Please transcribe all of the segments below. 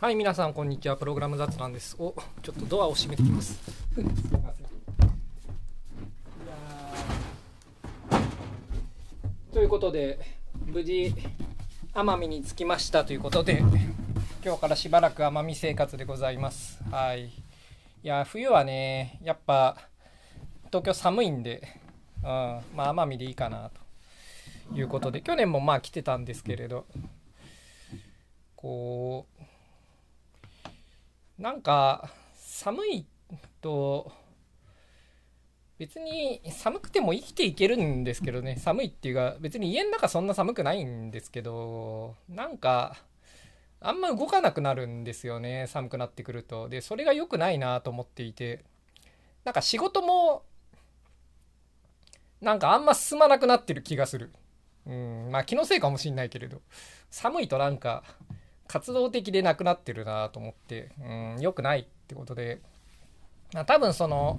はい、皆さん、こんにちは。プログラム雑談です。お、ちょっとドアを閉めてきます。すいませんということで、無事、奄美に着きましたということで、今日からしばらく奄美生活でございます。はい。いや、冬はね、やっぱ、東京寒いんで、うん、まあ、奄美でいいかな、ということで、去年もまあ来てたんですけれど、こう、なんか寒いと別に寒くても生きていけるんですけどね。寒いっていうか別に家の中そんな寒くないんですけどなんかあんま動かなくなるんですよね。寒くなってくると。でそれが良くないなと思っていて。なんか仕事もなんかあんま進まなくなってる気がする。うん。まあ気のせいかもしんないけれど。寒いとなんか活動的でなくなってるなと思って、うん、良くないってことで、まあ、多分その、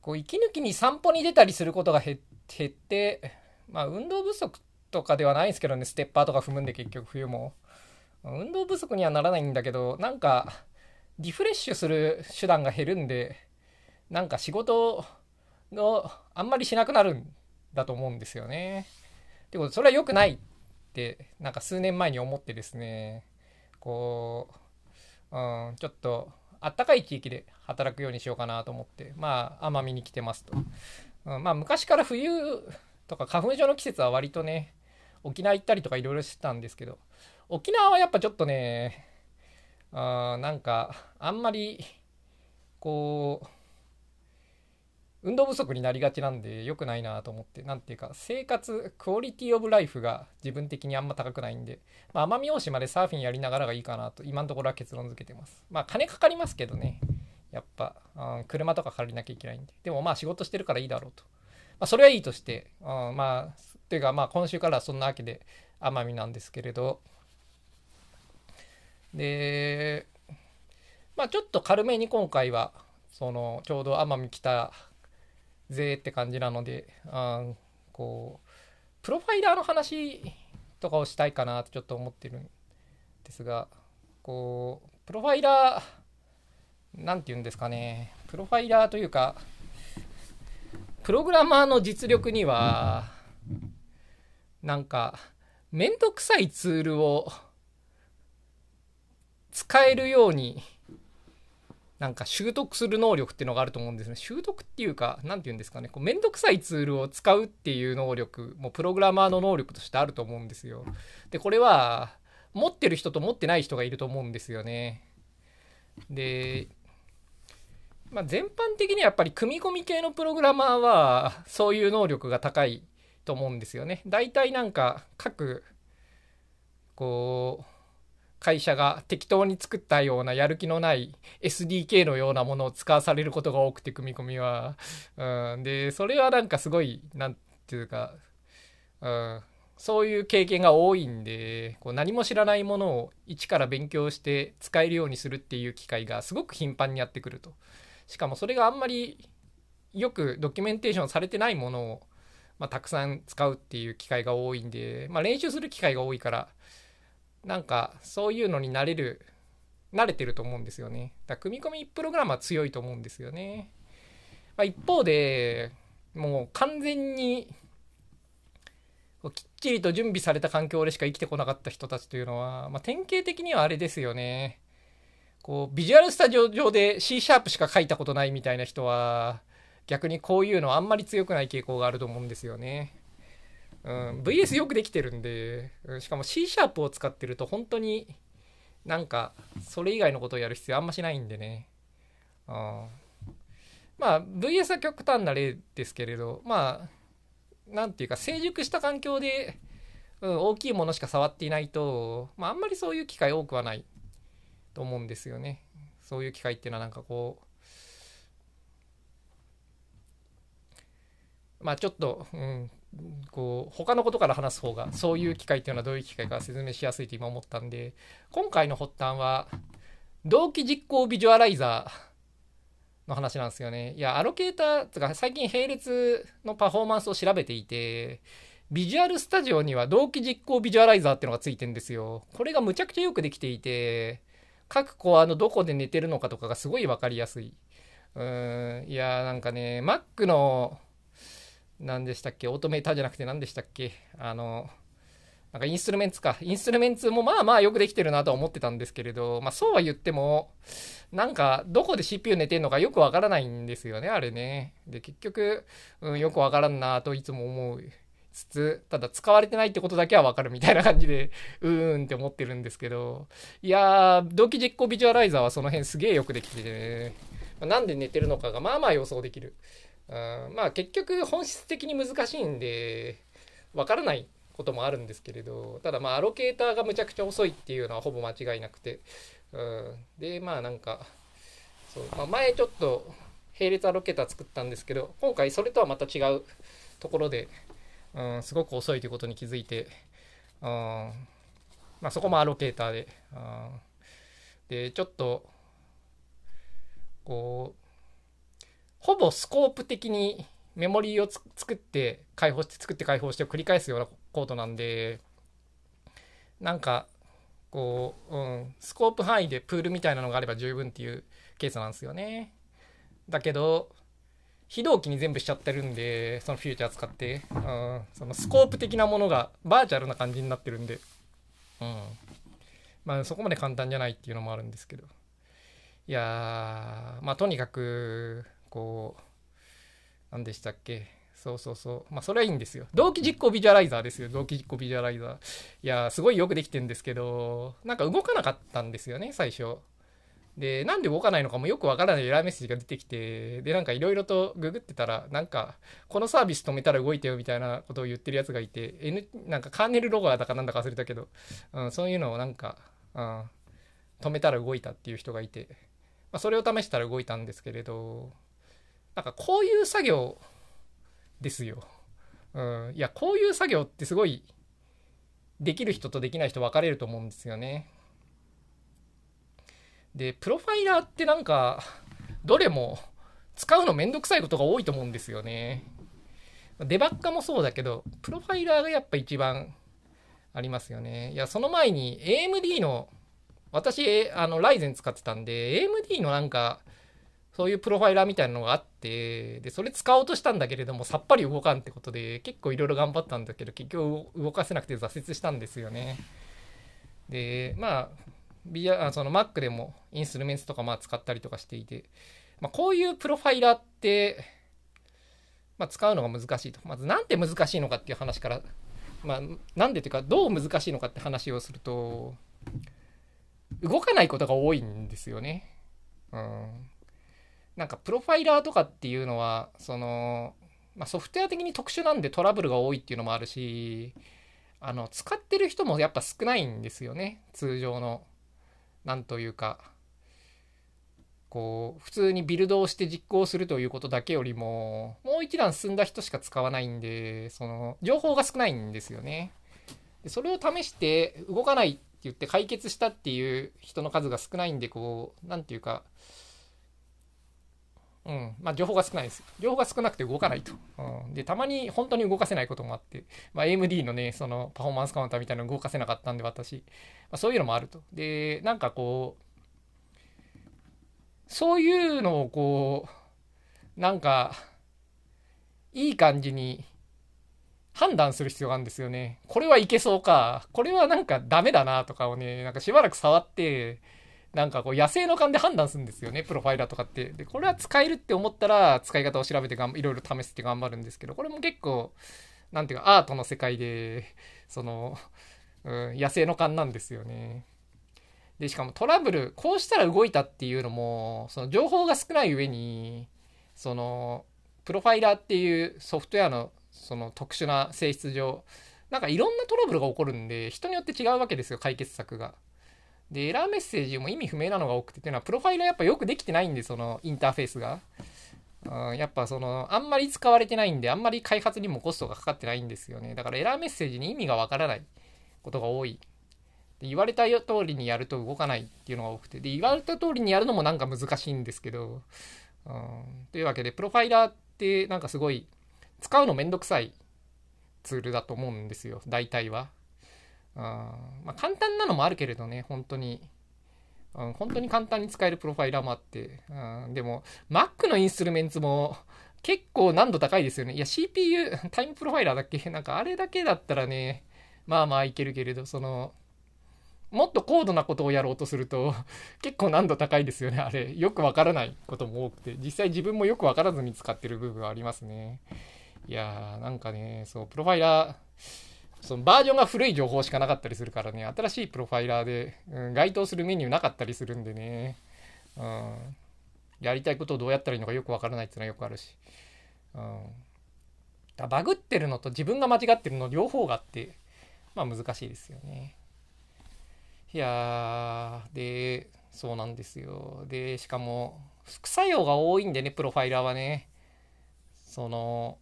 こう息抜きに散歩に出たりすることが減って、まあ運動不足とかではないんですけどね、ステッパーとか踏むんで結局冬も。運動不足にはならないんだけど、なんか、リフレッシュする手段が減るんで、なんか仕事をあんまりしなくなるんだと思うんですよね。ってことで、それは良くないってなんか数年前に思ってですねこう、うん、ちょっとあったかい地域で働くようにしようかなと思ってまあ奄美に来てますと、うん、まあ昔から冬とか花粉症の季節は割とね沖縄行ったりとかいろいろしてたんですけど沖縄はやっぱちょっとねあなんかあんまりこう運動不足になりがちなんで良くないなと思ってなんていうか生活クオリティオブライフが自分的にあんま高くないんで、まあ、奄美大島でサーフィンやりながらがいいかなと今のところは結論付けてます。まあ金かかりますけどね。やっぱ、うん、車とか借りなきゃいけないんで。でもまあ仕事してるからいいだろうと、まあ、それはいいとして、うん、まあというかまあ今週からそんなわけで奄美なんですけれど。でまあちょっと軽めに今回はそのちょうど奄美来たぜって感じなので、あこう、プロファイラーの話とかをしたいかなとちょっと思ってるんですが、こう、プロファイラー、なんて言うんですかね、プロファイラーというか、プログラマーの実力には、なんか、めんどくさいツールを使えるようになんか習得する能力っていうのがあると思うんですね。習得っていうか、なんて言うんですかね。こうめんどくさいツールを使うっていう能力もプログラマーの能力としてあると思うんですよ。で、これは持ってる人と持ってない人がいると思うんですよね。で、まあ、全般的にやっぱり組み込み系のプログラマーはそういう能力が高いと思うんですよね。大体なんか各こう会社が適当に作ったようなやる気のない SDK のようなものを使わされることが多くて組み込みは、うん、でそれはなんかすごいなんていうか、うん、そういう経験が多いんでこう何も知らないものを一から勉強して使えるようにするっていう機会がすごく頻繁にやってくると。しかもそれがあんまりよくドキュメンテーションされてないものを、まあ、たくさん使うっていう機会が多いんで、まあ、練習する機会が多いからなんかそういうのに慣れる慣れてると思うんですよね。だ組み込みプログラムは強いと思うんですよね、まあ、一方でもう完全にきっちりと準備された環境でしか生きてこなかった人たちというのは、まあ、典型的にはあれですよね。こうビジュアルスタジオ上で C シャープしか書いたことないみたいな人は逆にこういうのはあんまり強くない傾向があると思うんですよね。うん、VS よくできてるんで、しかも C シャープを使ってると本当になんかそれ以外のことをやる必要あんましないんでね。うん、まあ VS は極端な例ですけれど、まあなんていうか成熟した環境で、うん、大きいものしか触っていないと、まああんまりそういう機会多くはないと思うんですよね。そういう機会っていうのはなんかこう、まあちょっと、うん、こう他のことから話す方がそういう機会っていうのはどういう機会か説明しやすいと今思ったんで今回の発端は同期実行ビジュアライザーの話なんですよねいやアロケーターつか最近並列のパフォーマンスを調べていてビジュアルスタジオには同期実行ビジュアライザーっていうのがついてるんですよ。これがむちゃくちゃよくできていて、各コアのどこで寝てるのかとかがすごいわかりやすい。うーん、いやーなんかね、Mac の、何でしたっけ？オートメーターじゃなくて何でしたっけ？あの、なんかインストゥルメンツか。インストゥルメンツもまあまあよくできてるなとは思ってたんですけれど、まあそうは言っても、なんかどこで CPU 寝てんのかよくわからないんですよね、あれね。で、結局、うん、よくわからんなといつも思うつつ、ただ使われてないってことだけはわかるみたいな感じで、うーんって思ってるんですけど、いやー、同期実行ビジュアライザーはその辺すげえよくできててね、なんで寝てるのかがまあまあ予想できる。うん、まあ結局本質的に難しいんで、わからないこともあるんですけれどただまあアロケーターがむちゃくちゃ遅いっていうのはほぼ間違いなくて、うん、でまあなんかそう、まあ、前ちょっと並列アロケーター作ったんですけど今回それとはまた違うところで、うん、すごく遅いということに気づいて、うんまあ、そこもアロケーターで、うん、でちょっとこうほぼスコープ的にメモリーを作って解放して作って解放してを繰り返すようなコードなんでなんかこう、うん、スコープ範囲でプールみたいなのがあれば十分っていうケースなんですよね。だけど非同期に全部しちゃってるんでそのフューチャー使って、うん、そのスコープ的なものがバーチャルな感じになってるんで。うん。まあそこまで簡単じゃないっていうのもあるんですけど。いやまあとにかくこう何でしたっけ？そうそうそう。まあ、それはいいんですよ。同期実行ビジュアライザーですよ。同期実行ビジュアライザー。いやすごいよくできてるんですけど、なんか動かなかったんですよね、最初。で、なんで動かないのかもよくわからないエラーメッセージが出てきて、で、なんかいろいろとググってたら、なんか、このサービス止めたら動いてよみたいなことを言ってるやつがいて、N、なんかカーネルロガーだかなんだか忘れたけど、うん、そういうのをなんか、うん、止めたら動いたっていう人がいて、まあ、それを試したら動いたんですけれど、なんかこういう作業ですよ。うん。いや、こういう作業ってすごい、できる人とできない人分かれると思うんですよね。で、プロファイラーってなんか、どれも使うのめんどくさいことが多いと思うんですよね。デバッカもそうだけど、プロファイラーがやっぱ一番ありますよね。いや、その前に AMD の、私、あの、ライゼン使ってたんで、AMD のなんか、そういうプロファイラーみたいなのがあって、で、それ使おうとしたんだけれども、さっぱり動かんってことで、結構いろいろ頑張ったんだけど、結局動かせなくて挫折したんですよね。で、まあ、ビアその Mac でもインストゥルメンツとかまあ使ったりとかしていて、まあ、こういうプロファイラーって、まあ、使うのが難しいと。まず、なんで難しいのかっていう話から、まあ、なんでっていうか、どう難しいのかって話をすると、動かないことが多いんですよね。うん。なんかプロファイラーとかっていうのはその、まあ、ソフトウェア的に特殊なんでトラブルが多いっていうのもあるしあの使ってる人もやっぱ少ないんですよね。通常のなんというかこう普通にビルドをして実行するということだけよりももう一段進んだ人しか使わないんでその情報が少ないんですよね。でそれを試して動かないって言って解決したっていう人の数が少ないんでこう何て言うかうん。まあ、情報が少ないです。情報が少なくて動かないと。うん。で、たまに本当に動かせないこともあって、まあ、AMD のね、そのパフォーマンスカウンターみたいなの動かせなかったんで、私。まあ、そういうのもあると。で、なんかこう、そういうのをこう、なんか、いい感じに判断する必要があるんですよね。これはいけそうか。これはなんかダメだなとかをね、なんかしばらく触って、なんかこう野生の勘で判断するんですよね、プロファイラーとかって。で、これは使えるって思ったら、使い方を調べてがんいろいろ試すって頑張るんですけど、これも結構、なんていうか、アートの世界で、その、うん、野生の勘なんですよね。で、しかもトラブル、こうしたら動いたっていうのも、その情報が少ない上に、その、プロファイラーっていうソフトウェアのその特殊な性質上、なんかいろんなトラブルが起こるんで、人によって違うわけですよ、解決策が。で、エラーメッセージも意味不明なのが多くてっていうのは、プロファイルはやっぱよくできてないんで、そのインターフェースが。うん、やっぱその、あんまり使われてないんで、あんまり開発にもコストがかかってないんですよね。だからエラーメッセージに意味がわからないことが多い。で言われた通りにやると動かないっていうのが多くて、で、言われた通りにやるのもなんか難しいんですけど、うん、というわけで、プロファイラーってなんかすごい、使うのめんどくさい。ツールだと思うんですよ大体は。うんまあ、簡単なのもあるけれどね本当に、うん、本当に簡単に使えるプロファイラーもあって、うん、でも Mac の Instruments も結構難度高いですよね。いや CPU タイムプロファイラーだっけ？なんかあれだけだったらねまあまあいけるけれどそのもっと高度なことをやろうとすると結構難度高いですよねあれ。よくわからないことも多くて。実際自分もよくわからずに使ってる部分はありますね。いやーなんかねそうプロファイラーそのバージョンが古い情報しかなかったりするからね。新しいプロファイラーで、うん、該当するメニューなかったりするんでね、うん、やりたいことをどうやったらいいのかよくわからないっていうのはよくあるし、うん、だバグってるのと自分が間違ってるの両方があってまあ難しいですよね。いやーでそうなんですよ。でしかも副作用が多いんでねプロファイラーはね。その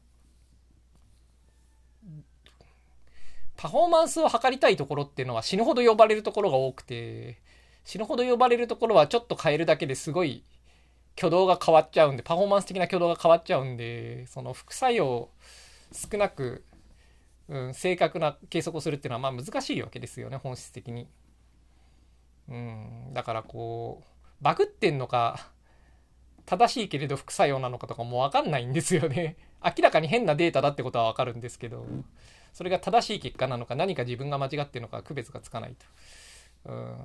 パフォーマンスを測りたいところっていうのは死ぬほど呼ばれるところが多くて死ぬほど呼ばれるところはちょっと変えるだけですごい挙動が変わっちゃうんでパフォーマンス的な挙動が変わっちゃうんでその副作用少なく、うん、正確な計測をするっていうのはまあ難しいわけですよね本質的に。うん、だからこうバグってんのか正しいけれど副作用なのかとかも分かんないんですよね。明らかに変なデータだってことは分かるんですけどそれが正しい結果なのか何か自分が間違ってるのか区別がつかないと。うん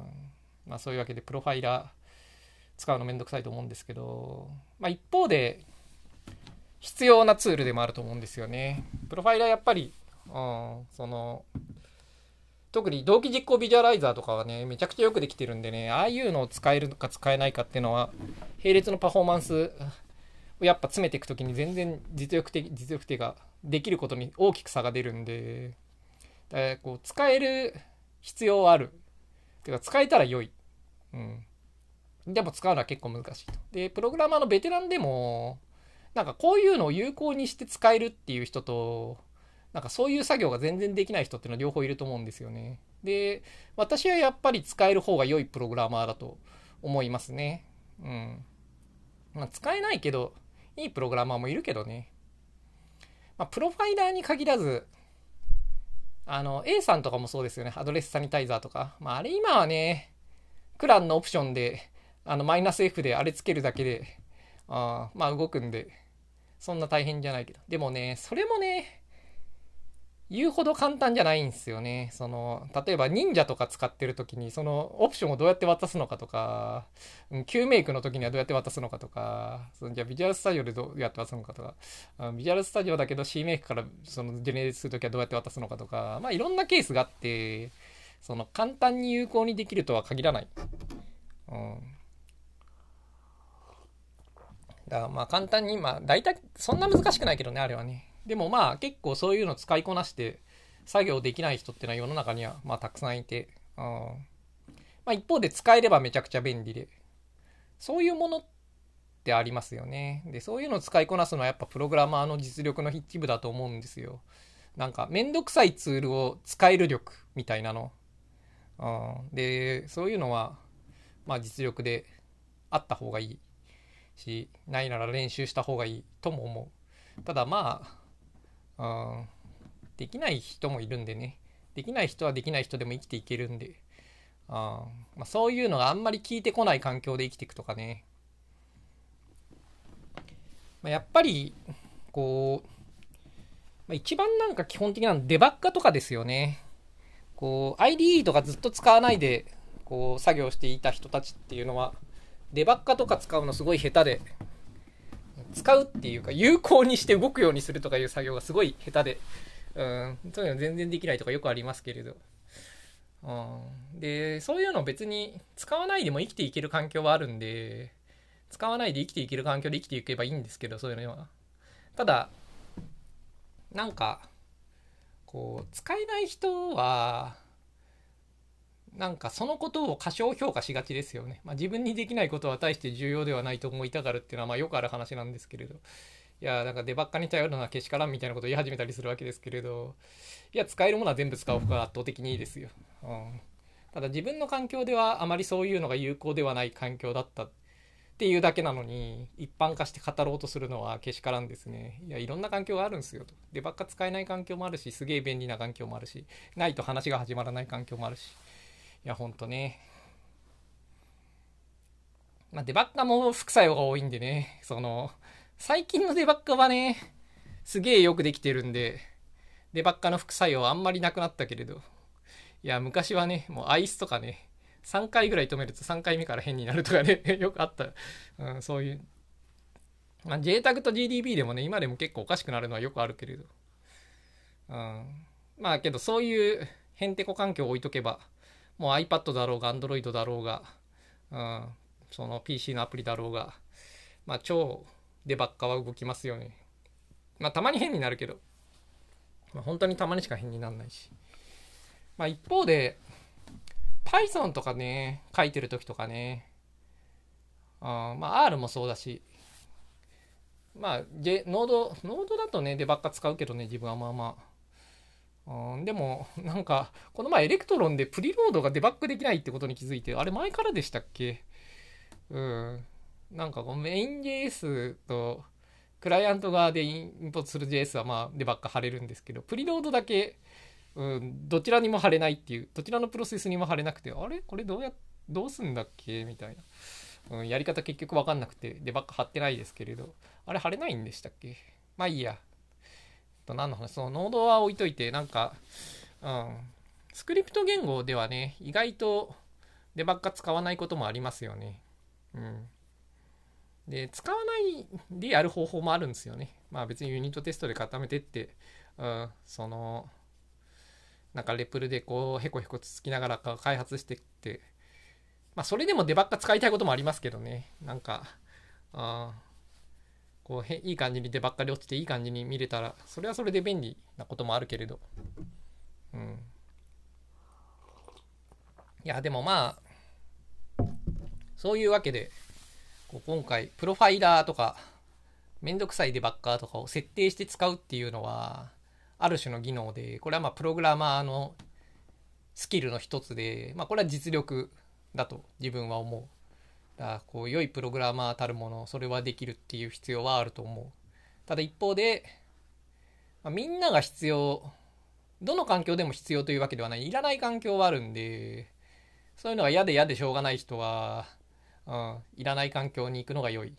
まあ、そういうわけでプロファイラー使うのめんどくさいと思うんですけど、まあ、一方で必要なツールでもあると思うんですよね。プロファイラーやっぱり、うん、その特に同期実行ビジュアライザーとかはね、めちゃくちゃよくできてるんでね、ああいうのを使えるか使えないかっていうのは、並列のパフォーマンスやっぱ詰めていくときに全然実力的、実力的ができることに大きく差が出るんで、だからこう使える必要はある。ていうか使えたら良い。うん。でも使うのは結構難しいと。で、プログラマーのベテランでも、なんかこういうのを有効にして使えるっていう人と、なんかそういう作業が全然できない人っていうのは両方いると思うんですよね。で、私はやっぱり使える方が良いプログラマーだと思いますね。うん。ま、使えないけど、いいプログラマーもいるけどね。まあ、プロファイダーに限らず、あの、A さんとかもそうですよね。アドレスサニタイザーとか。まあ、あれ今はね、クランのオプションで、あの、マイナス F であれつけるだけで、あまあ動くんで、そんな大変じゃないけど。でもね、それもね、言うほど簡単じゃないんですよね。その、例えば忍者とか使ってる時に、そのオプションをどうやって渡すのかとか、Q メイクの時にはどうやって渡すのかとか、そのじゃあビジュアルスタジオでどうやって渡すのかとか、ビジュアルスタジオだけど C メイクからそのジェネレートする時はどうやって渡すのかとか、まあいろんなケースがあって、その簡単に有効にできるとは限らない。うん。だからまあ簡単に、まあ大体そんな難しくないけどね、あれはね。でもまあ結構そういうの使いこなして作業できない人っていうのは世の中にはまあたくさんいて、うん。まあ、一方で使えればめちゃくちゃ便利で。そういうものってありますよね。でそういうのを使いこなすのはやっぱプログラマーの実力の一部だと思うんですよ。なんかめんどくさいツールを使える力みたいなの、うん、でそういうのはまあ実力であった方がいいしないなら練習した方がいいとも思う。ただまあうん、できない人もいるんでね。できない人はできない人でも生きていけるんで。あまあ、そういうのがあんまり効いてこない環境で生きていくとかね、まあ、やっぱりこう、まあ、一番なんか基本的なのデバッカとかですよね。こう IDE とかずっと使わないでこう作業していた人たちっていうのはデバッカとか使うのすごい下手で。使うっていうか、有効にして動くようにするとかいう作業がすごい下手で、うん、そういうの全然できないとかよくありますけれど。うん、で、そういうの別に使わないでも生きていける環境はあるんで、使わないで生きていける環境で生きていけばいいんですけど、そういうのは。ただ、なんか、こう、使えない人は、なんかそのことを過小評価しがちですよね。まあ、自分にできないことは大して重要ではないと思いたがるっていうのはまあよくある話なんですけれど。いや、なんかデバッカに頼るのはけしからんみたいなことを言い始めたりするわけですけれど、いや、使えるものは全部使う方が圧倒的にいいですよ。うん。ただ自分の環境ではあまりそういうのが有効ではない環境だったっていうだけなのに一般化して語ろうとするのはけしからんですねいやいろんな環境があるんですよとデバッカ使えない環境もあるしすげえ便利な環境もあるしないと話が始まらない環境もあるしいやほんとね。まあデバッカも副作用が多いんでね。その最近のデバッカはねすげえよくできてるんでデバッカの副作用はあんまりなくなったけれど。いや昔はねもうアイスとかね3回ぐらい止めると3回目から変になるとかね よくあった、うん、そういう、まあ、JTAG と GDP でもね今でも結構おかしくなるのはよくあるけれど、うん、まあけどそういうへんてこ環境を置いとけばもう iPad だろうが Android だろうが、うん、その PC のアプリだろうがまあ超デバッカーは動きますよねまあたまに変になるけど、まあ、本当にたまにしか変にならないしまあ一方で Python とかね、書いてる時とかね、あまあ R もそうだし、まあ、J、ノード、ノードだとね、デバッカー使うけどね、自分はまあまあ。うん、でも、なんか、この前 Electron でプリロードがデバッグできないってことに気づいて、あれ前からでしたっけ？うん。なんかこうメイン JS とクライアント側でインポートする JS はまあデバッグ貼れるんですけど、プリロードだけうん、どちらにも貼れないっていうどちらのプロセスにも貼れなくてあれ？これどうやどうすんだっけ？みたいな、うん、やり方結局分かんなくてデバッグ貼ってないですけれどあれ貼れないんでしたっけ？まあいいや。と何の話？そのノードは置いといてなんか、うん、スクリプト言語ではね意外とデバッグ使わないこともありますよね。うん。で使わないでやる方法もあるんですよね。まあ別にユニットテストで固めてって、うん、そのなんかレプルでこうヘコヘコつつきながら開発してって。まあそれでもデバッカ使いたいこともありますけどね。なんかあこういい感じにデバッカで落ちていい感じに見れたらそれはそれで便利なこともあるけれどうんいやでもまあそういうわけでこう今回プロファイラーとかめんどくさいデバッカーとかを設定して使うっていうのはある種の技能で、これはまあプログラマーのスキルの一つで、まあこれは実力だと自分は思う。だからこう良いプログラマーたるもの、それはできるっていう必要はあると思う。ただ一方で、まあ、みんなが必要、どの環境でも必要というわけではない。いらない環境はあるんで、そういうのが嫌で嫌でしょうがない人は、うん、いらない環境に行くのが良い。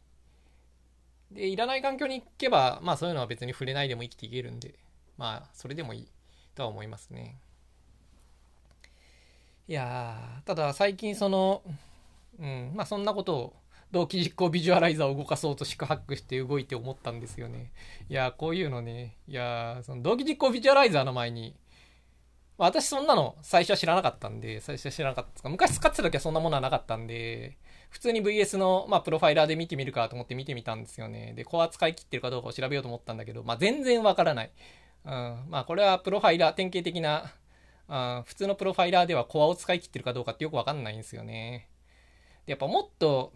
で、いらない環境に行けば、まあそういうのは別に触れないでも生きていけるんで、まあそれでもいいとは思いますねいやただ最近そのうんまあそんなことを同期実行ビジュアライザーを動かそうと四苦八苦して動いて思ったんですよねいやこういうのねいやその同期実行ビジュアライザーの前に私そんなの最初は知らなかったんで、最初は知らなかったですか昔使ってた時はそんなものはなかったんで、普通に VS の、まあ、プロファイラーで見てみるかと思って見てみたんですよね。で、コア使い切ってるかどうかを調べようと思ったんだけど、まあ、全然わからない。うん、まあこれはプロファイラー典型的なあ普通のプロファイラーではコアを使い切ってるかどうかってよくわかんないんですよね。でやっぱもっと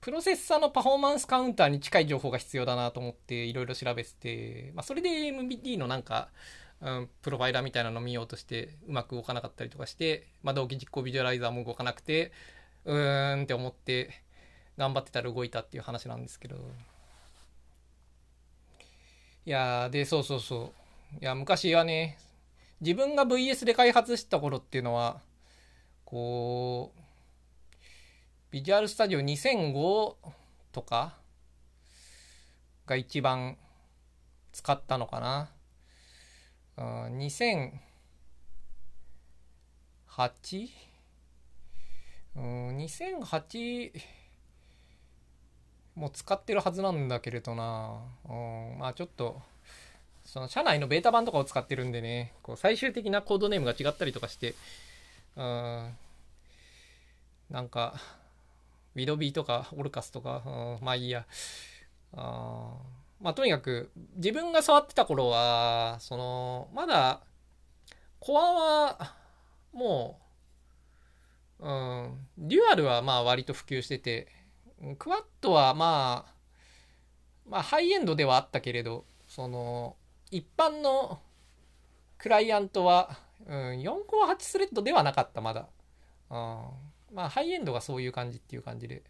プロセッサーのパフォーマンスカウンターに近い情報が必要だなと思っていろいろ調べてて、まあ、それで AMD のなんか、うん、プロファイラーみたいなの見ようとしてうまく動かなかったりとかして、まあ、同時実行ビジュアライザーも動かなくてうーんって思って頑張ってたら動いたっていう話なんですけど。いやでそうそうそう。いや、昔はね、自分が VS で開発した頃っていうのは、こう、ビジュアルスタジオ2005とかが一番使ったのかな。うん、2008? うん、2008も使ってるはずなんだけれどな。うん、まあちょっと、その社内のベータ版とかを使ってるんでね、こう最終的なコードネームが違ったりとかして、うん、なんか、ウィドビーとかオルカスとか、うん、まあいいや。あまあとにかく、自分が触ってた頃は、その、まだ、コアは、もう、うん、デュアルはまあ割と普及してて、クワッドはまあ、まあハイエンドではあったけれど、その、一般のクライアントは、うん、4コア8スレッドではなかったまだ、うん、まあハイエンドがそういう感じっていう感じで。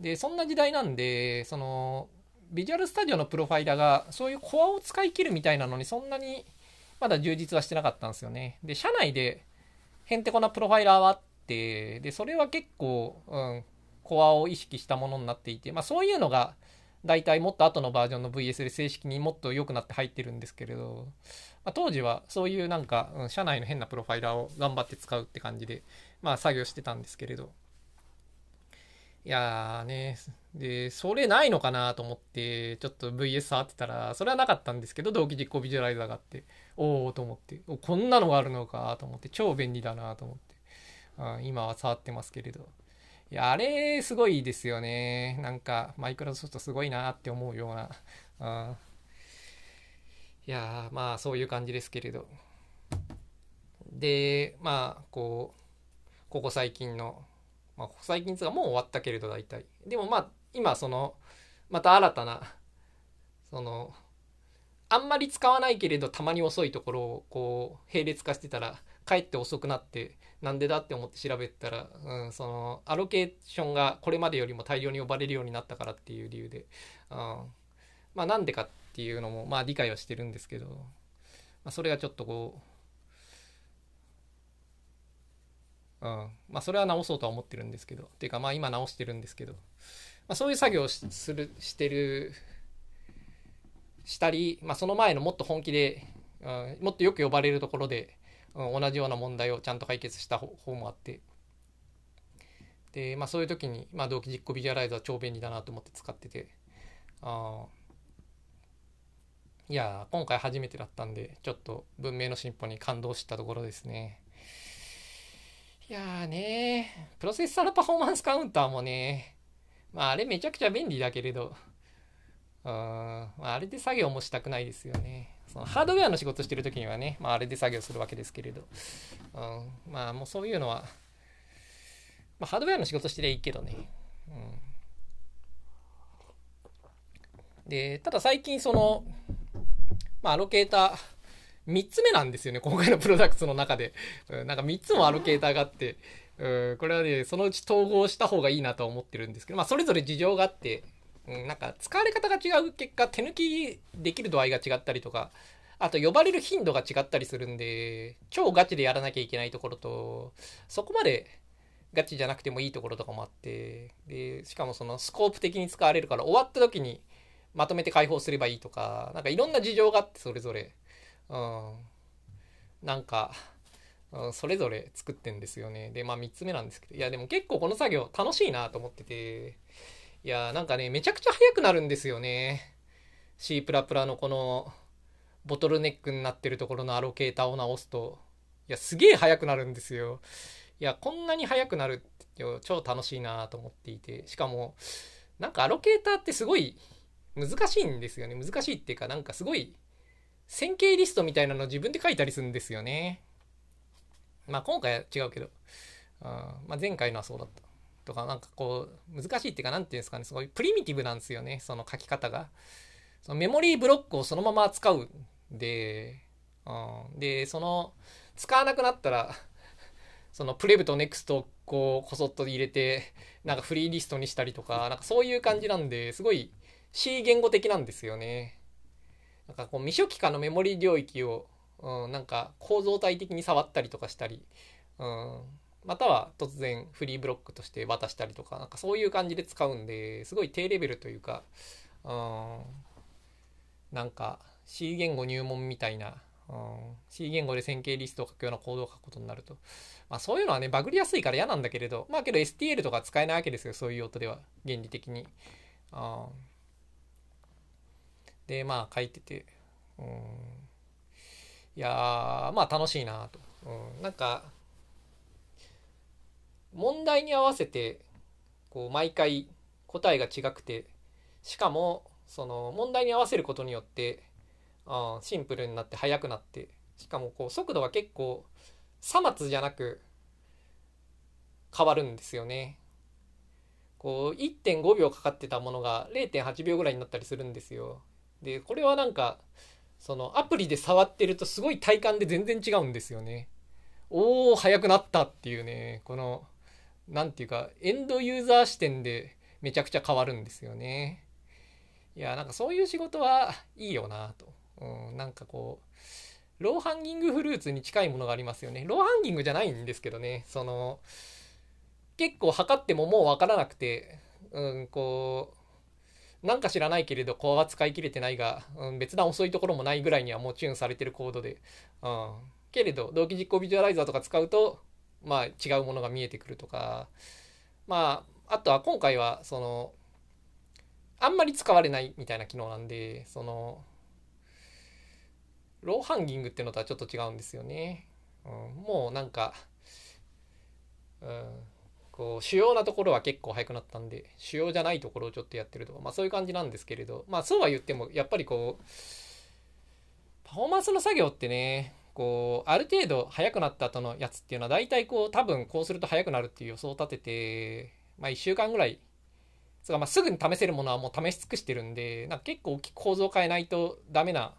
でそんな時代なんでそのビジュアルスタジオのプロファイラーがそういうコアを使い切るみたいなのにそんなにまだ充実はしてなかったんですよね。で社内でへんてこなプロファイラーはあってでそれは結構、うん、コアを意識したものになっていて、まあ、そういうのが大体もっと後のバージョンの VS で正式にもっと良くなって入ってるんですけれど、まあ、当時はそういうなんか、うん、社内の変なプロファイラーを頑張って使うって感じで、まあ、作業してたんですけれどいやーねでそれないのかなと思ってちょっと VS 触ってたらそれはなかったんですけど同期実行ビジュアライザーがあっておおと思ってこんなのがあるのかと思って超便利だなと思って、うん、今は触ってますけれどいや、あれ、すごいですよね。なんか、マイクロソフトすごいなって思うような。いや、まあ、そういう感じですけれど。で、まあ、こう、ここ最近の、まあ、最近つかもう終わったけれど、大体。でもまあ、今、その、また新たな、その、あんまり使わないけれど、たまに遅いところを、こう、並列化してたら、かえって遅くなって、なんでだって思って調べたら、うん、そのアロケーションがこれまでよりも大量に呼ばれるようになったからっていう理由で、うん、まあなんでかっていうのもまあ理解はしてるんですけど、まあ、それがちょっとこう、うん。まあ、それは直そうとは思ってるんですけど。っていうかまあ今直してるんですけど、まあ、そういう作業をするしてるしたり、まあ、その前のもっと本気で、うん、もっとよく呼ばれるところでうん、同じような問題をちゃんと解決した方もあって。で、まあ、そういう時に、まあ、同期実行ビジュアライザー超便利だなと思って使ってて。あいや今回初めてだったんでちょっと文明の進歩に感動したところですね。いやーねプロセッサーのパフォーマンスカウンターもねまああれめちゃくちゃ便利だけれど。うん、まあ、あれで作業もしたくないですよね。そのハードウェアの仕事してる時にはね、まあ、あれで作業するわけですけれど、うん、まあもうそういうのは、まあ、ハードウェアの仕事してりゃいいけどね、うん、でただ最近その、まあ、アロケーター3つ目なんですよね今回のプロダクツの中で、うん、なんか3つもアロケーターがあって。うん、これはねそのうち統合した方がいいなと思ってるんですけど、まあ、それぞれ事情があってうん、なんか使われ方が違う結果手抜きできる度合いが違ったりとかあと呼ばれる頻度が違ったりするんで超ガチでやらなきゃいけないところとそこまでガチじゃなくてもいいところとかもあってでしかもそのスコープ的に使われるから終わった時にまとめて開放すればいいとか何かいろんな事情があってそれぞれ。うんなんか、うん、それぞれ作ってんですよねでまあ3つ目なんですけどいやでも結構この作業楽しいなと思ってていやなんかね、めちゃくちゃ速くなるんですよね。C++ プラプラのこのボトルネックになってるところのアロケーターを直すと、いや、すげえ速くなるんですよ。いや、こんなに速くなるって超楽しいなと思っていて、しかも、なんかアロケーターってすごい難しいんですよね。難しいっていうか、なんかすごい線形リストみたいなの自分で書いたりするんですよね。まあ今回は違うけど、あまあ、前回のはそうだった。とかなんかこう難しいっていうか何て言うんですかねすごいプリミティブなんですよねその書き方がそのメモリーブロックをそのまま使うんで、うん、でその使わなくなったら そのプレブとネクストをこうこそっと入れてなんかフリーリストにしたりとかなんかそういう感じなんですごい C 言語的なんですよねなんかこう未初期化のメモリ領域を、うん、なんか構造体的に触ったりとかしたり、うん、または突然フリーブロックとして渡したりとかなんかそういう感じで使うんですごい低レベルというかうんなんか C 言語入門みたいな、うん、C 言語で線形リストを書くようなコードを書くことになると、まあ、そういうのはねバグりやすいから嫌なんだけれどまあけど STL とか使えないわけですよそういう音では原理的に。うんでまあ書いててうんいやまあ楽しいなと、うん、なんか問題に合わせてこう毎回答えが違くてしかもその問題に合わせることによってあシンプルになって速くなってしかもこう速度が結構さ末じゃなく変わるんですよね。こう1.5秒かかってたものが0.8秒ぐらいになったりするんですよ。でこれはなんかそのアプリで触ってるとすごい体感で全然違うんですよね。おお速くなったっていうねこの何て言うかエンドユーザー視点でめちゃくちゃ変わるんですよね。いや、なんかそういう仕事はいいよなと。うん、なんかこう、ローハンギングフルーツに近いものがありますよね。ローハンギングじゃないんですけどね、その、結構測ってももうわからなくて、うん、こう、なんか知らないけれど、コアが使い切れてないが、うん、別段遅いところもないぐらいにはもうチューンされてるコードで、うん。けれど、同期実行ビジュアライザーとか使うと、まあ違うものが見えてくるとか、まあ、あとは今回は、その、あんまり使われないみたいな機能なんで、その、ローハンギングっていうのとはちょっと違うんですよね。うん、もうなんか、うん、こう主要なところは結構早くなったんで主要じゃないところをちょっとやってるとかまあそういう感じなんですけれどまあそうは言ってもやっぱりこうパフォーマンスの作業ってねこうある程度速くなった後のやつっていうのは大体こう多分こうすると速くなるっていう予想を立ててまあ1週間ぐらいつかまあすぐに試せるものはもう試し尽くしてるんでなんか結構大きく構造を変えないとダメな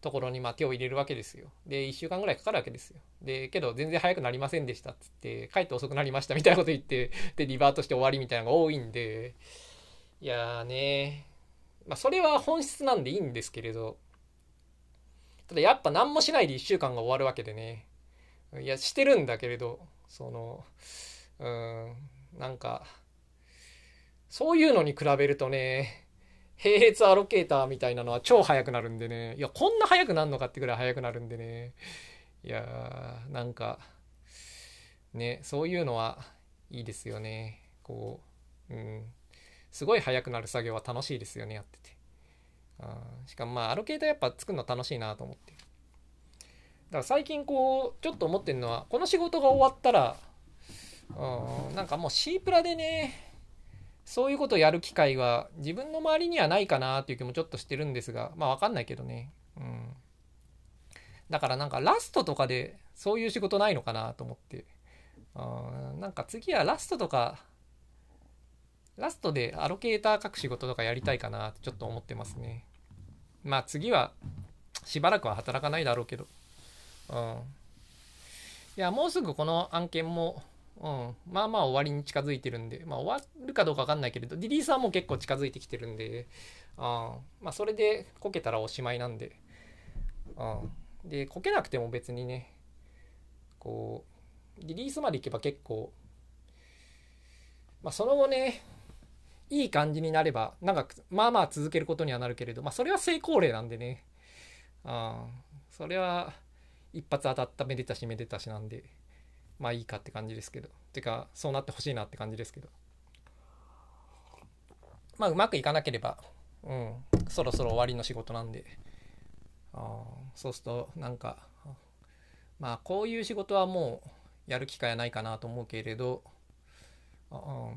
ところにま手を入れるわけですよ。で、1週間ぐらいかかるわけですよ。で、けど全然早くなりませんでしたっつって、帰って遅くなりましたみたいなこと言って、で、リバートして終わりみたいなのが多いんで、いやーねまあそれは本質なんでいいんですけれど、ただやっぱ何もしないで1週間が終わるわけでね、いや、してるんだけれど、その、うん、なんか、そういうのに比べるとね、並列アロケーターみたいなのは超速くなるんでね。いや、こんな速くなるのかってぐらい速くなるんでね。いやー、なんか、ね、そういうのはいいですよね。こう、うん。すごい速くなる作業は楽しいですよね、やってて。あしかもまあ、アロケーターやっぱ作るの楽しいなと思って。だから最近こう、ちょっと思ってるのは、この仕事が終わったら、うん、なんかもう C プラでね、そういうことをやる機会は自分の周りにはないかなっていう気もちょっとしてるんですが、まあわかんないけどね。うん。だからなんかラストとかでそういう仕事ないのかなと思って。あなんか次はラストとか、ラストでアロケーター書く仕事とかやりたいかなってちょっと思ってますね。まあ次はしばらくは働かないだろうけど。うん。いや、もうすぐこの案件もうん、まあまあ終わりに近づいてるんで、まあ終わるかどうかわかんないけれど、リリースはもう結構近づいてきてるんで、あまあそれでこけたらおしまいなんで、うん、で、こけなくても別にね、こう、リリースまでいけば結構、まあその後ね、いい感じになれば、長く、まあまあ続けることにはなるけれど、まあそれは成功例なんでね、あそれは一発当たっためでたしめでたしなんで、まあいいかって感じですけど。てかそうなってほしいなって感じですけど。まあうまくいかなければうん。そろそろ終わりの仕事なんで。あそうするとなんかまあこういう仕事はもうやる機会はないかなと思うけれどあ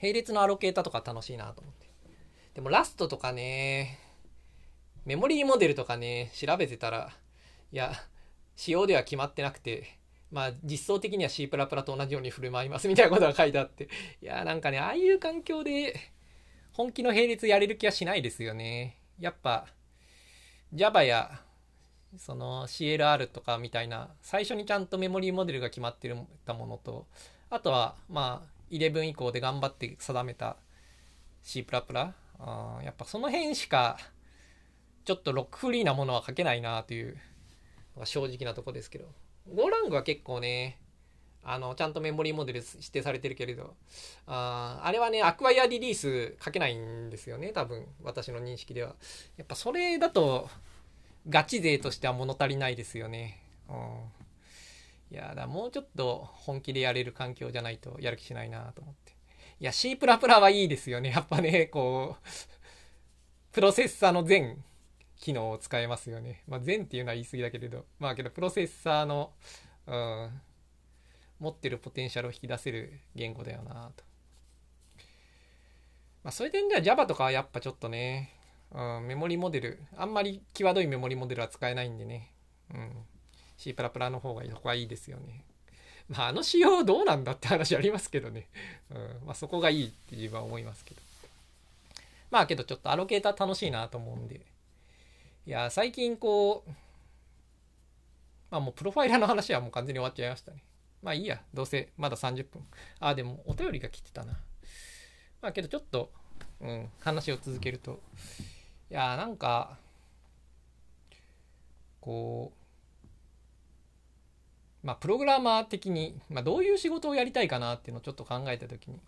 並列のアロケーターとか楽しいなと思って。でもラストとかねメモリーモデルとかね調べてたらいや仕様では決まってなくてまあ実装的には C++ と同じように振る舞いますみたいなことが書いてあって、いやなんかね、ああいう環境で本気の並列やれる気はしないですよね。やっぱ Java やその CLR とかみたいな最初にちゃんとメモリーモデルが決まってるたものと、あとはまあ11以降で頑張って定めた C++、あやっぱその辺しかちょっとロックフリーなものは書けないなというのが正直なとこですけど。ゴーラングは結構ね、あの、ちゃんとメモリーモデル指定されてるけれど、ああれはね、アクワイアリリース書けないんですよね、多分、私の認識では。やっぱそれだと、ガチ勢としては物足りないですよね。うん。いや、だもうちょっと本気でやれる環境じゃないとやる気しないなと思って。いや、C++ はいいですよね。やっぱね、こう、プロセッサーの全機能を使えますよね。まあ、全っていうのは言い過ぎだけれど、まあけど、プロセッサーの、うん、持ってるポテンシャルを引き出せる言語だよなと。まあ、そういう点では Java とかはやっぱちょっとね、うん、メモリモデル、あんまり際どいメモリモデルは使えないんでね、うん、C++ の方がそこはいいですよね。まあ、あの仕様どうなんだって話ありますけどね。うん、まあ、そこがいいって自分は思いますけど。まあけどちょっとアロケーター楽しいなと思うんで、いや、最近こう、まあもうプロファイラーの話はもう完全に終わっちゃいましたね。まあいいや、どうせまだ30分。あ、あでもお便りが来てたな。まあけどちょっと、うん、話を続けるといやなんかこうまあプログラマー的に、まあ、どういう仕事をやりたいかなっていうのをちょっと考えた時に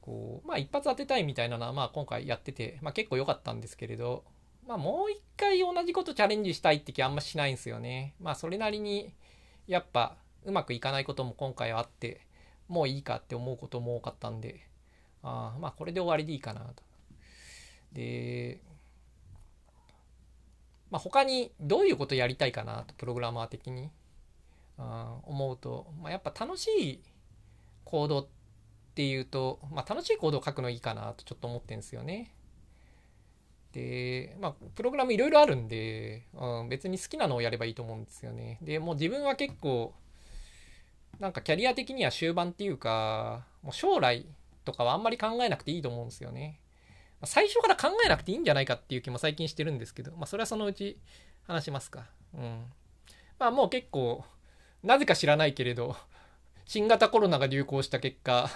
こうまあ一発当てたいみたいなのはまあ今回やってて、まあ、結構良かったんですけれどまあもう一回同じことチャレンジしたいって気あんましないんですよね。まあそれなりにやっぱうまくいかないことも今回はあってもういいかって思うことも多かったんであまあこれで終わりでいいかなと。でまあ、他にどういうことやりたいかなとプログラマー的にあ思うと、まあ、やっぱ楽しいコードっていうと、まあ、楽しいコードを書くのいいかなとちょっと思ってんですよね。で、まあ、プログラムいろいろあるんで、うん、別に好きなのをやればいいと思うんですよね。で、もう自分は結構、なんかキャリア的には終盤っていうか、もう将来とかはあんまり考えなくていいと思うんですよね。最初から考えなくていいんじゃないかっていう気も最近してるんですけど、まあ、それはそのうち話しますか。うん。まあ、もう結構、なぜか知らないけれど、新型コロナが流行した結果、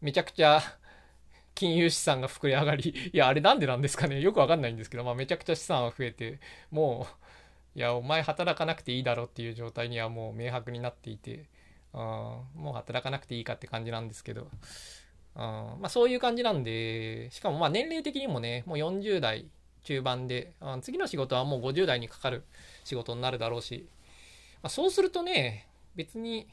めちゃくちゃ金融資産が膨れ上がり、いや、あれなんでなんですかね。よくわかんないんですけど、まあ、めちゃくちゃ資産は増えて、もう、いや、お前働かなくていいだろっていう状態にはもう明白になっていて、あもう働かなくていいかって感じなんですけど、あまあ、そういう感じなんで、しかもまあ年齢的にもね、もう40代中盤で、あ次の仕事はもう50代にかかる仕事になるだろうし、まあ、そうするとね、別に、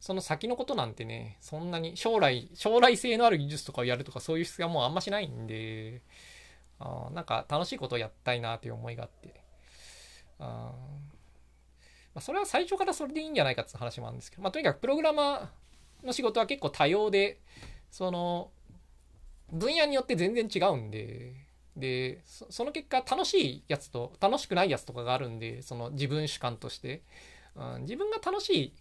その先のことなんてね、そんなに将来、将来性のある技術とかをやるとかそういう必要はもうあんましないんで、あなんか楽しいことをやったいなという思いがあって、あまあ、それは最初からそれでいいんじゃないかって話もあるんですけど、まあ、とにかくプログラマーの仕事は結構多様で、その分野によって全然違うんででその結果楽しいやつと楽しくないやつとかがあるんでその自分主観として、うん、自分が楽しい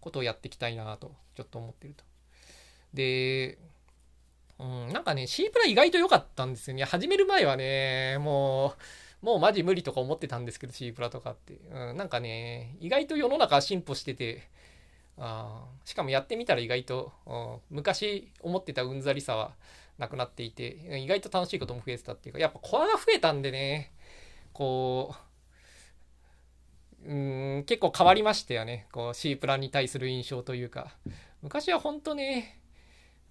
ことをやっていきたいなとちょっと思ってると。で、うん、なんかね C プラ意外と良かったんですよね始める前はねもうもうマジ無理とか思ってたんですけど C プラとかって、うん、なんかね意外と世の中進歩しててあしかもやってみたら意外と、うん昔思ってたうんざりさはなくなっていて意外と楽しいことも増えてたっていうかやっぱコアが増えたんでねこううん結構変わりましたよね。こう C プラに対する印象というか。昔は本当ね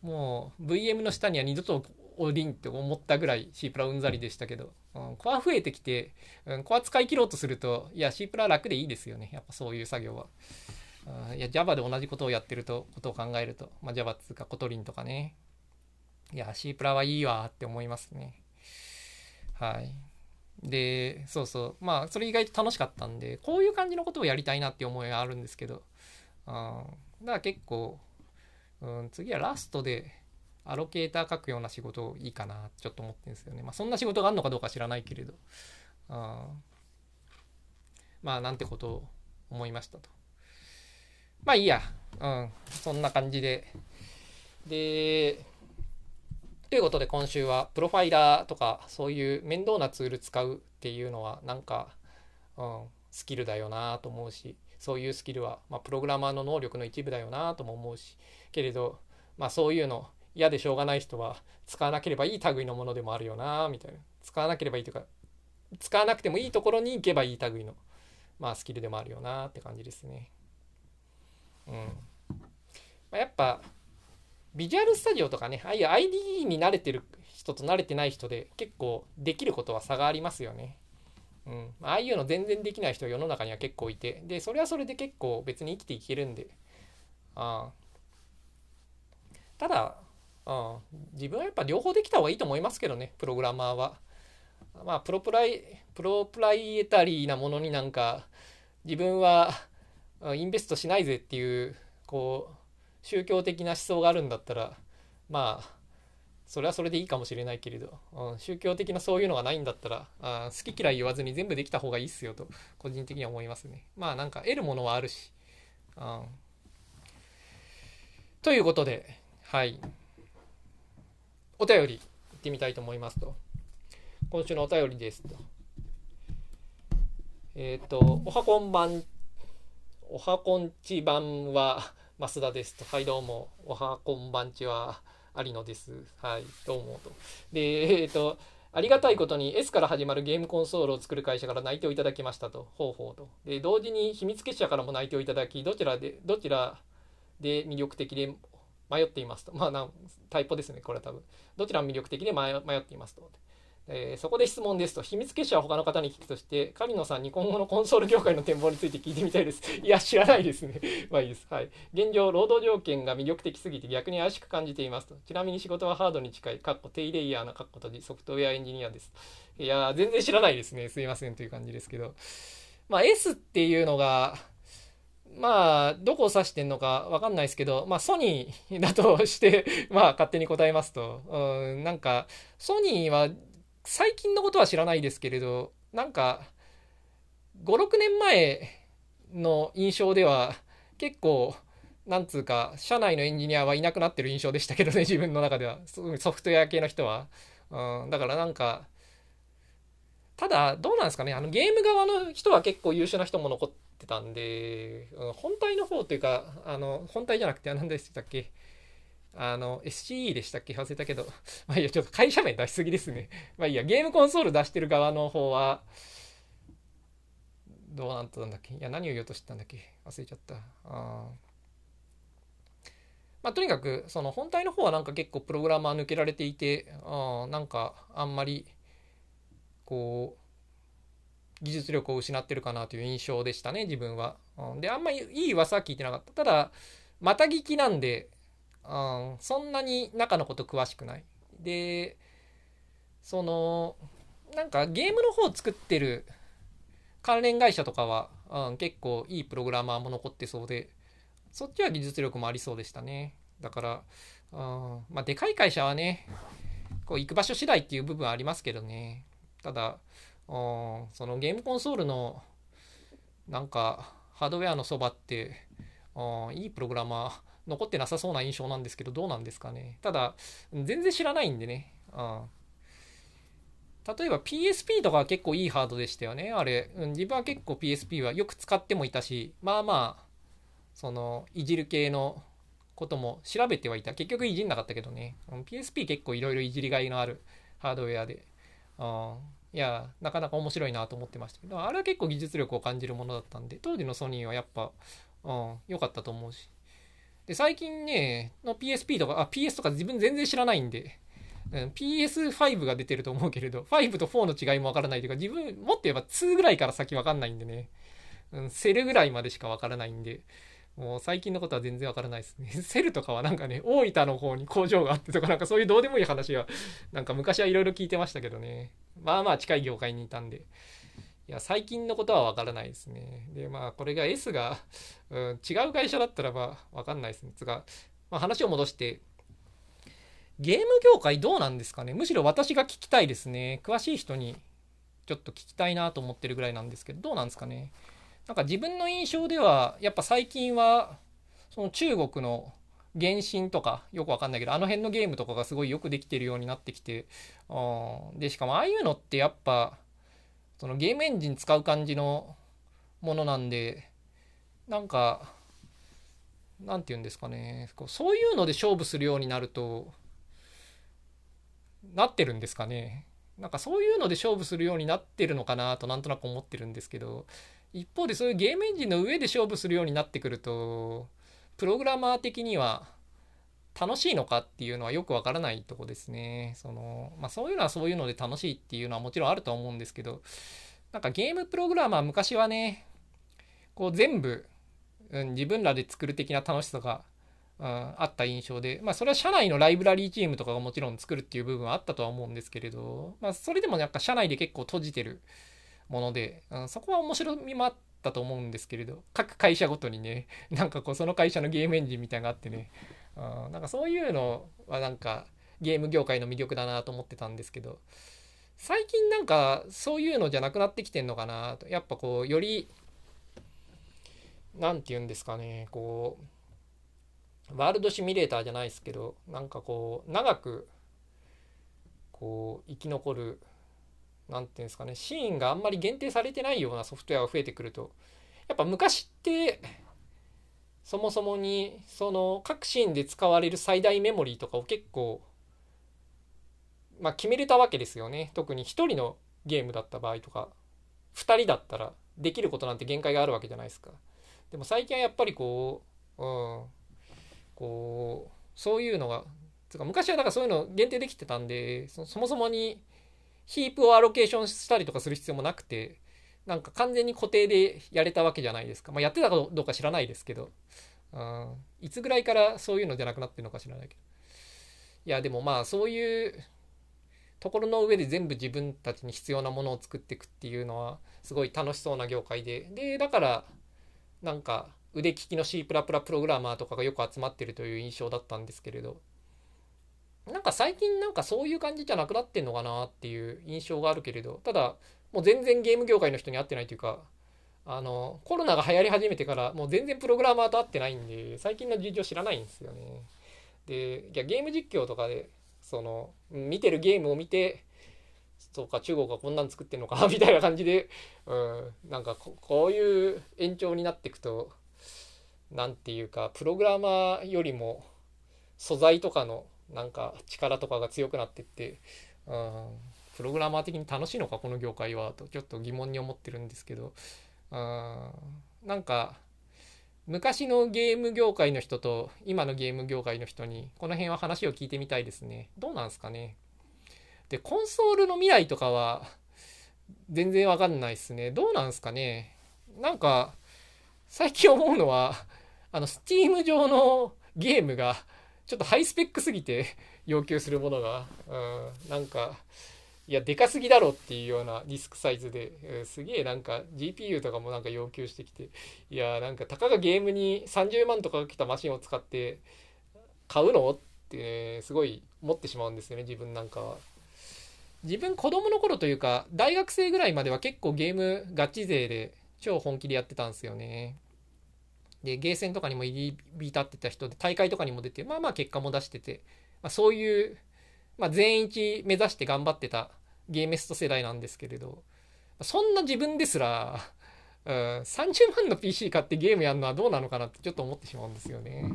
もう VM の下には二度と降りんって思ったぐらい C プラうんざりでしたけど、うん、コア増えてきて、うん、コア使い切ろうとするといや C プラ楽でいいですよね。やっぱそういう作業は。いや Java で同じことをやってるとことを考えると、まあ、Java っつうか Kotlin とかね。いや C プラはいいわって思いますね。はい。でそうそう。まあそれ意外と楽しかったんでこういう感じのことをやりたいなって思いはあるんですけど。あだから結構、うん、次はラストでアロケーター書くような仕事いいかなちょっと思ってるんですよね。まあそんな仕事があるのかどうか知らないけれど。あまあなんてことを思いましたと。まあいいや。うん。そんな感じで。で、ということで今週はプロファイラーとかそういう面倒なツール使うっていうのはなんか、うん、スキルだよなと思うし、そういうスキルは、まあ、プログラマーの能力の一部だよなとも思うし、けれど、まあそういうの嫌でしょうがない人は使わなければいい類のものでもあるよなみたいな。使わなければいいというか、使わなくてもいいところに行けばいい類の、まあスキルでもあるよなって感じですね。うんまあ、やっぱビジュアルスタジオとかねああいう IDE に慣れてる人と慣れてない人で結構できることは差がありますよね。うん、ああいうの全然できない人世の中には結構いてでそれはそれで結構別に生きていけるんであただあ自分はやっぱ両方できた方がいいと思いますけどねプログラマーは。まあプロプライプロプライエタリーなものになんか自分はインベストしないぜっていうこう宗教的な思想があるんだったらまあそれはそれでいいかもしれないけれど、うん、宗教的なそういうのがないんだったらあ好き嫌い言わずに全部できた方がいいっすよと個人的には思いますね。まあなんか得るものはあるし、うん、ということではい。お便り行ってみたいと思いますと。今週のお便りですと。えっ、ー、とおはこんばんおはこんちばんは増田ですと。はい、どうも。おはこんばんちは。有野です。はい、どうもと。で、えっ、ー、と、ありがたいことに S から始まるゲームコンソールを作る会社から内定をいただきましたと。ほうほうと。で、同時に秘密結社からも内定をいただき、どちらで、どちらで魅力的で迷っていますと。まあな、タイプですね、これは多分。どちらも魅力的で迷っていますと。えー、そこで質問ですと、秘密結社は他の方に聞くとして、狩野さんに今後のコンソール業界の展望について聞いてみたいです。いや、知らないですね。まあいいです。はい。現状、労働条件が魅力的すぎて逆に怪しく感じていますと。ちなみに仕事はハードに近い、かっこ低レイヤーなかっこ閉じ、ソフトウェアエンジニアです。いや、全然知らないですね。すいませんという感じですけど。まあ S っていうのが、まあ、どこを指してんのかわかんないですけど、まあ、ソニーだとしてまあ、勝手に答えますと、うん、なんか、ソニーは最近のことは知らないですけれどなんか56年前の印象では結構なんつうか社内のエンジニアはいなくなってる印象でしたけどね 自分の中では。ソフトウェア系の人は、うん、だからなんかただどうなんですかね。あのゲーム側の人は結構優秀な人も残ってたんで、うん、本体の方というかあの本体じゃなくて何でしたっけ。あの、SCE でしたっけ？忘れたけど。まあいいや、ちょっと会社名出しすぎですね。まあいいや、ゲームコンソール出してる側の方は、どうなったんだっけ？いや、何を言おうとしてたんだっけ？忘れちゃった。あまあ、とにかく、その本体の方はなんか結構プログラマー抜けられていて、あなんかあんまり、こう、技術力を失ってるかなという印象でしたね、自分は。で、あんまりいい噂は聞いてなかった。ただ、また聞きなんで、うん、そんなに中のこと詳しくない。で、その、なんかゲームの方を作ってる関連会社とかは、うん、結構いいプログラマーも残ってそうで、そっちは技術力もありそうでしたね。だから、うん、まあ、でかい会社はね、こう行く場所次第っていう部分はありますけどね。ただ、うん、そのゲームコンソールの、なんか、ハードウェアのそばって、うん、いいプログラマー、残ってなさそうな印象なんですけどどうなんですかね。ただ全然知らないんでね、うん、例えば PSP とかは結構いいハードでしたよね。あれ、自分は結構 PSP はよく使ってもいたしまあまあそのいじる系のことも調べてはいた。結局いじんなかったけどね、うん、PSP 結構いろいろいじりがいのあるハードウェアで、うん、いやなかなか面白いなと思ってましたけどあれは結構技術力を感じるものだったんで当時のソニーはやっぱ良、うん、かったと思うし。で、最近ね、の PSP とか、あ、PS とか自分全然知らないんで、うん、PS5 が出てると思うけれど、5と4の違いもわからないというか、自分、もっと言えば2ぐらいから先わかんないんでね、うん、セルぐらいまでしかわからないんで、もう最近のことは全然わからないですね。セルとかはなんかね、大分の方に工場があってとか、なんかそういうどうでもいい話は、なんか昔はいろいろ聞いてましたけどね。まあまあ近い業界にいたんで。いや、最近のことはわからないですね。で、まあ、これが S が、うん、違う会社だったらばわかんないですね。つが、まあ、話を戻して、ゲーム業界どうなんですかね？むしろ私が聞きたいですね。詳しい人にちょっと聞きたいなと思ってるぐらいなんですけど、どうなんですかね？なんか自分の印象では、やっぱ最近は、その中国の原神とかよくわかんないけど、あの辺のゲームとかがすごいよくできてるようになってきて、うん、で、しかもああいうのってやっぱ、そのゲームエンジン使う感じのものなんでなんかなんて言うんですかね。そういうので勝負するようになるとなってるんですかね。なんかそういうので勝負するようになってるのかなとなんとなく思ってるんですけど一方でそういうゲームエンジンの上で勝負するようになってくるとプログラマー的には楽しいのかっていうのはよくわからないとこですね。その、まあそういうのはそういうので楽しいっていうのはもちろんあるとは思うんですけど、なんかゲームプログラマー昔はね、こう全部、うん、自分らで作る的な楽しさが、うん、あった印象で、まあそれは社内のライブラリーチームとかがもちろん作るっていう部分はあったとは思うんですけれど、まあそれでもなんか社内で結構閉じてるもので、うん、そこは面白みもあったと思うんですけれど、各会社ごとにね、なんかこうその会社のゲームエンジンみたいなのがあってね、うん、なんかそういうのはなんかゲーム業界の魅力だなと思ってたんですけど最近なんかそういうのじゃなくなってきてんのかなと。やっぱこうより何て言うんですかね。こうワールドシミュレーターじゃないですけどなんかこう長くこう生き残る何て言うんですかね。シーンがあんまり限定されてないようなソフトウェアが増えてくるとやっぱ昔ってそもそもにその各シーンで使われる最大メモリーとかを結構まあ決めれたわけですよね。特に1人のゲームだった場合とか2人だったらできることなんて限界があるわけじゃないですか。でも最近はやっぱりこううん。こうそういうのがつか昔はだからそういうの限定できてたんでそもそもにヒープをアロケーションしたりとかする必要もなくてなんか完全に固定でやれたわけじゃないですか。まあ、やってたかどうか知らないですけど、うん、いつぐらいからそういうのじゃなくなってるのか知らないけど。いや、でもまあそういうところの上で全部自分たちに必要なものを作っていくっていうのはすごい楽しそうな業界で。で、だからなんか腕利きの C++ プログラマーとかがよく集まってるという印象だったんですけれど。なんか最近なんかそういう感じじゃなくなってんのかなっていう印象があるけれど、ただもう全然ゲーム業界の人に会ってないというか、あの、コロナが流行り始めてから、もう全然プログラマーと会ってないんで、最近の事情知らないんですよね。で、いや、ゲーム実況とかで、その、見てるゲームを見て、そうか、中国がこんなん作ってんのか みたいな感じで、うん、なんかこ、こういう延長になっていくと、何て言うか、プログラマーよりも、素材とかの、なんか、力とかが強くなってって、うん、プログラマー的に楽しいのかこの業界はとちょっと疑問に思ってるんですけど。うんなんか昔のゲーム業界の人と今のゲーム業界の人にこの辺は話を聞いてみたいですね。どうなんすかね。でコンソールの未来とかは全然わかんないっすね。どうなんすかね。なんか最近思うのはあの Steam 上のゲームがちょっとハイスペックすぎて要求するものが、うん、なんかいや、でかすぎだろっていうようなディスクサイズで、すげえなんか GPU とかもなんか要求してきて、いや、なんかたかがゲームに30万とかかけたマシンを使って買うのって、すごい思ってしまうんですよね、自分なんかは。自分子供の頃というか、大学生ぐらいまでは結構ゲームガチ勢で超本気でやってたんですよね。で、ゲーセンとかにも入り浸ってた人で、大会とかにも出て、まあまあ結果も出してて、まあ、そういう、まあ、全員一目指して頑張ってたゲーメスト世代なんですけれど、そんな自分ですら、うん、30万の PC 買ってゲームやるのはどうなのかなってちょっと思ってしまうんですよね。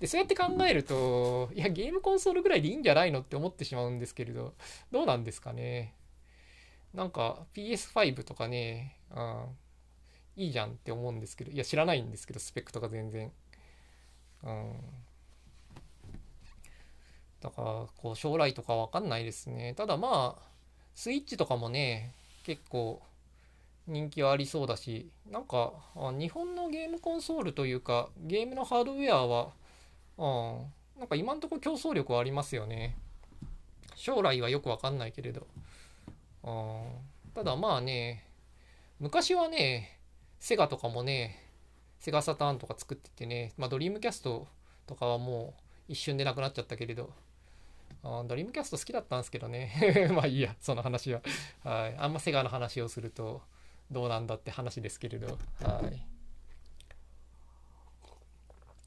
で、そうやって考えると、いや、ゲームコンソールぐらいでいいんじゃないのって思ってしまうんですけれど、どうなんですかね。なんか PS5 とかね、うん、いいじゃんって思うんですけど、いや、知らないんですけど、スペックとか全然。うん。だから、こう、将来とかわかんないですね。ただまあ、スイッチとかもね、結構人気はありそうだし、なんか、日本のゲームコンソールというか、ゲームのハードウェアは、うん、なんか今んとこ競争力はありますよね。将来はよくわかんないけれど。うん、ただまあね、昔はね、セガとかもね、セガサターンとか作っててね、まあドリームキャストとかはもう一瞬でなくなっちゃったけれど、ドリームキャスト好きだったんですけどね。まあいいや、その話は。はい。あんまセガの話をするとどうなんだって話ですけれど。はい。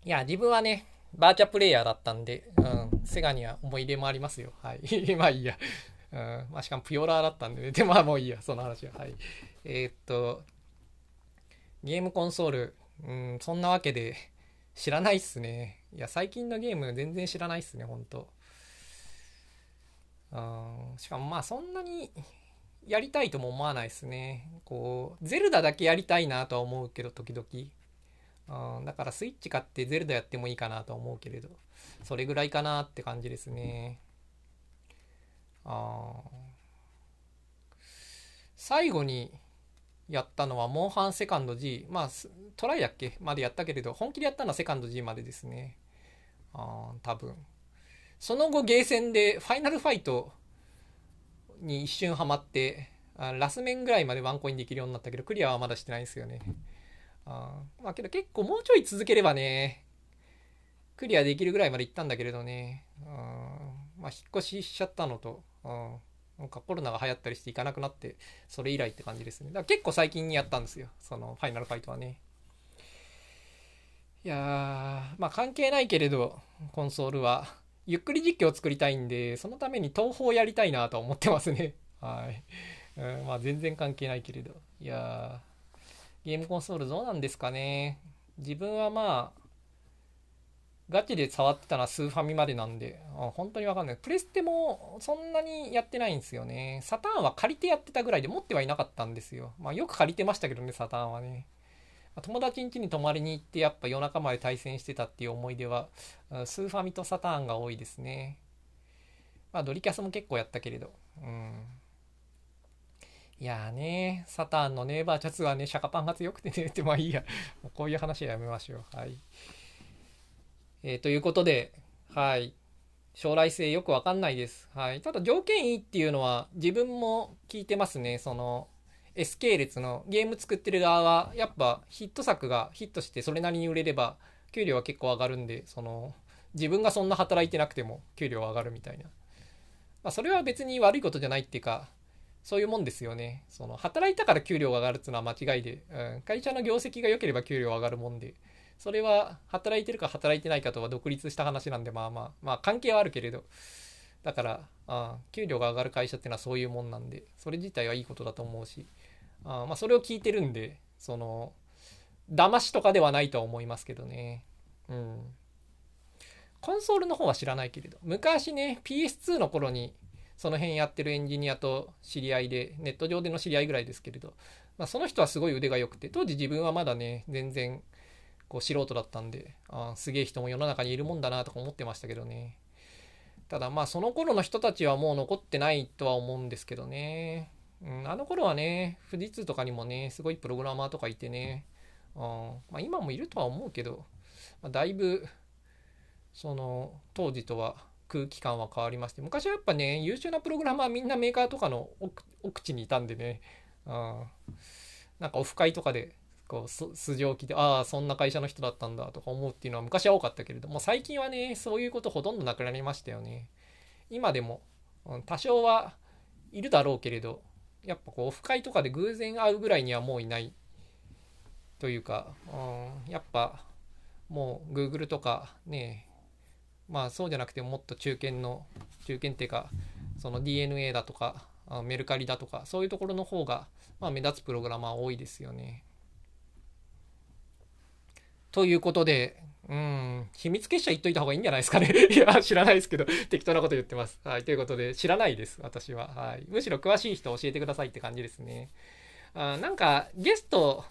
いや、自分はね、バーチャプレイヤーだったんで、うん、セガには思い入れもありますよ。はい。まあいいや。うん、まあしかもプヨラーだったんでね。で、まあもういいや、その話は。はい。えー、っと、ゲームコンソール、うん、そんなわけで知らないっすね。いや、最近のゲーム全然知らないっすね、ほんと。うんしかもまあそんなにやりたいとも思わないですね。こう、ゼルダだけやりたいなとは思うけど、時々。うん、だからスイッチ買ってゼルダやってもいいかなと思うけれど、それぐらいかなって感じですね。あ最後にやったのは、モンハンセカンド G。まあ、トライだっけまでやったけれど、本気でやったのはセカンド G までですね。あ多分。その後ゲーセンでファイナルファイトに一瞬ハマってあラス面ぐらいまでワンコインできるようになったけどクリアはまだしてないんですよね。あまあけど結構もうちょい続ければねクリアできるぐらいまで行ったんだけれどね。まあ引っ越ししちゃったのとなんかコロナが流行ったりして行かなくなってそれ以来って感じですね。だから結構最近にやったんですよそのファイナルファイトはね。いやーまあ関係ないけれどコンソールは。ゆっくり実況を作りたいんで、そのために東宝やりたいなと思ってますね。はい。うん、まあ全然関係ないけれど。いやゲームコンソールどうなんですかね。自分はまあ、ガチで触ってたのはスーファミまでなんで、あ本当にわかんない。プレステもそんなにやってないんですよね。サターンは借りてやってたぐらいで持ってはいなかったんですよ。まあよく借りてましたけどね、サターンはね。友達ん家に泊まりに行ってやっぱ夜中まで対戦してたっていう思い出は、スーファミとサターンが多いですね。まあドリキャスも結構やったけれど。うん。いやーね、サターンのネイバーチャツはね、シャカパンが強くてね、ってまあいいや。もうこういう話はやめましょう。はい。えー、ということで、はい。将来性よくわかんないです。はい。ただ条件いいっていうのは自分も聞いてますね。その S 系列のゲーム作ってる側はやっぱヒット作がヒットしてそれなりに売れれば給料は結構上がるんで、その自分がそんな働いてなくても給料上がるみたいな。まあそれは別に悪いことじゃないっていうか、そういうもんですよね。その働いたから給料が上がるっていうのは間違いで、うん、会社の業績が良ければ給料上がるもんで。それは働いてるか働いてないかとは独立した話なんでまあまあまあ関係はあるけれどだからあ給料が上がる会社っていうのはそういうもんなんでそれ自体はいいことだと思うしあまあそれを聞いてるんでその騙しとかではないとは思いますけどねうんコンソールの方は知らないけれど昔ね PS2 の頃にその辺やってるエンジニアと知り合いでネット上での知り合いぐらいですけれど、まあ、その人はすごい腕が良くて当時自分はまだね全然こう素人だったんで、あすげえ人も世の中にいるもんだなとか思ってましたけどね。ただまあその頃の人たちはもう残ってないとは思うんですけどね。うん、あの頃はね、富士通とかにもね、すごいプログラマーとかいてね、うんまあ、今もいるとは思うけど、まあ、だいぶ、その、当時とは空気感は変わりまして、昔はやっぱね、優秀なプログラマーみんなメーカーとかの奥地にいたんでね、うん、なんかオフ会とかでこう素性を聞いてああそんな会社の人だったんだとか思うっていうのは昔は多かったけれども最近はねそういうことほとんどなくなりましたよね。今でも、うん、多少はいるだろうけれどやっぱこうオフ会とかで偶然会うぐらいにはもういないというか、うん、やっぱもう Google とかねまあそうじゃなくてもっと中堅の中堅っていうかその DNA だとかメルカリだとかそういうところの方が、まあ、目立つプログラマー多いですよね。ということで、うん、秘密結社言っといた方がいいんじゃないですかね。いや、知らないですけど、適当なこと言ってます。はい、ということで、知らないです、私は。はい。むしろ詳しい人教えてくださいって感じですね。あなんか、ゲスト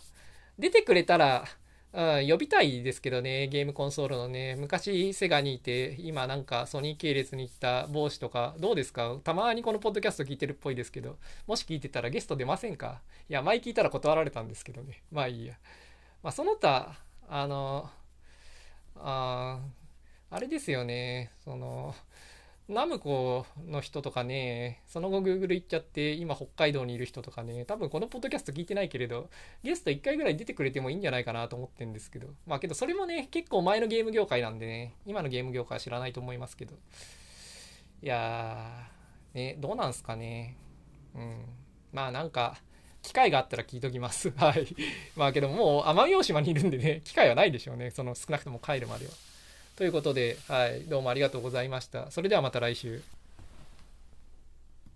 出てくれたら、うん、呼びたいですけどね、ゲームコンソールのね、昔セガにいて、今なんかソニー系列に行った帽子とか、どうですか？たまにこのポッドキャスト聞いてるっぽいですけど、もし聞いてたらゲスト出ませんか？いや、前聞いたら断られたんですけどね。まあいいや。まあその他、あの、ああれですよね、その、ナムコの人とかね、その後 Google 行っちゃって、今北海道にいる人とかね、多分このポッドキャスト聞いてないけれど、ゲスト1回ぐらい出てくれてもいいんじゃないかなと思ってるんですけど、まあけどそれもね、結構前のゲーム業界なんでね、今のゲーム業界は知らないと思いますけど、いやー、ね、どうなんすかね。うん。まあなんか、機会があったら聞いときます。はい。まあけどもう奄美大島にいるんでね、機会はないでしょうね。その少なくとも帰るまでは。ということで、はい。どうもありがとうございました。それではまた来週。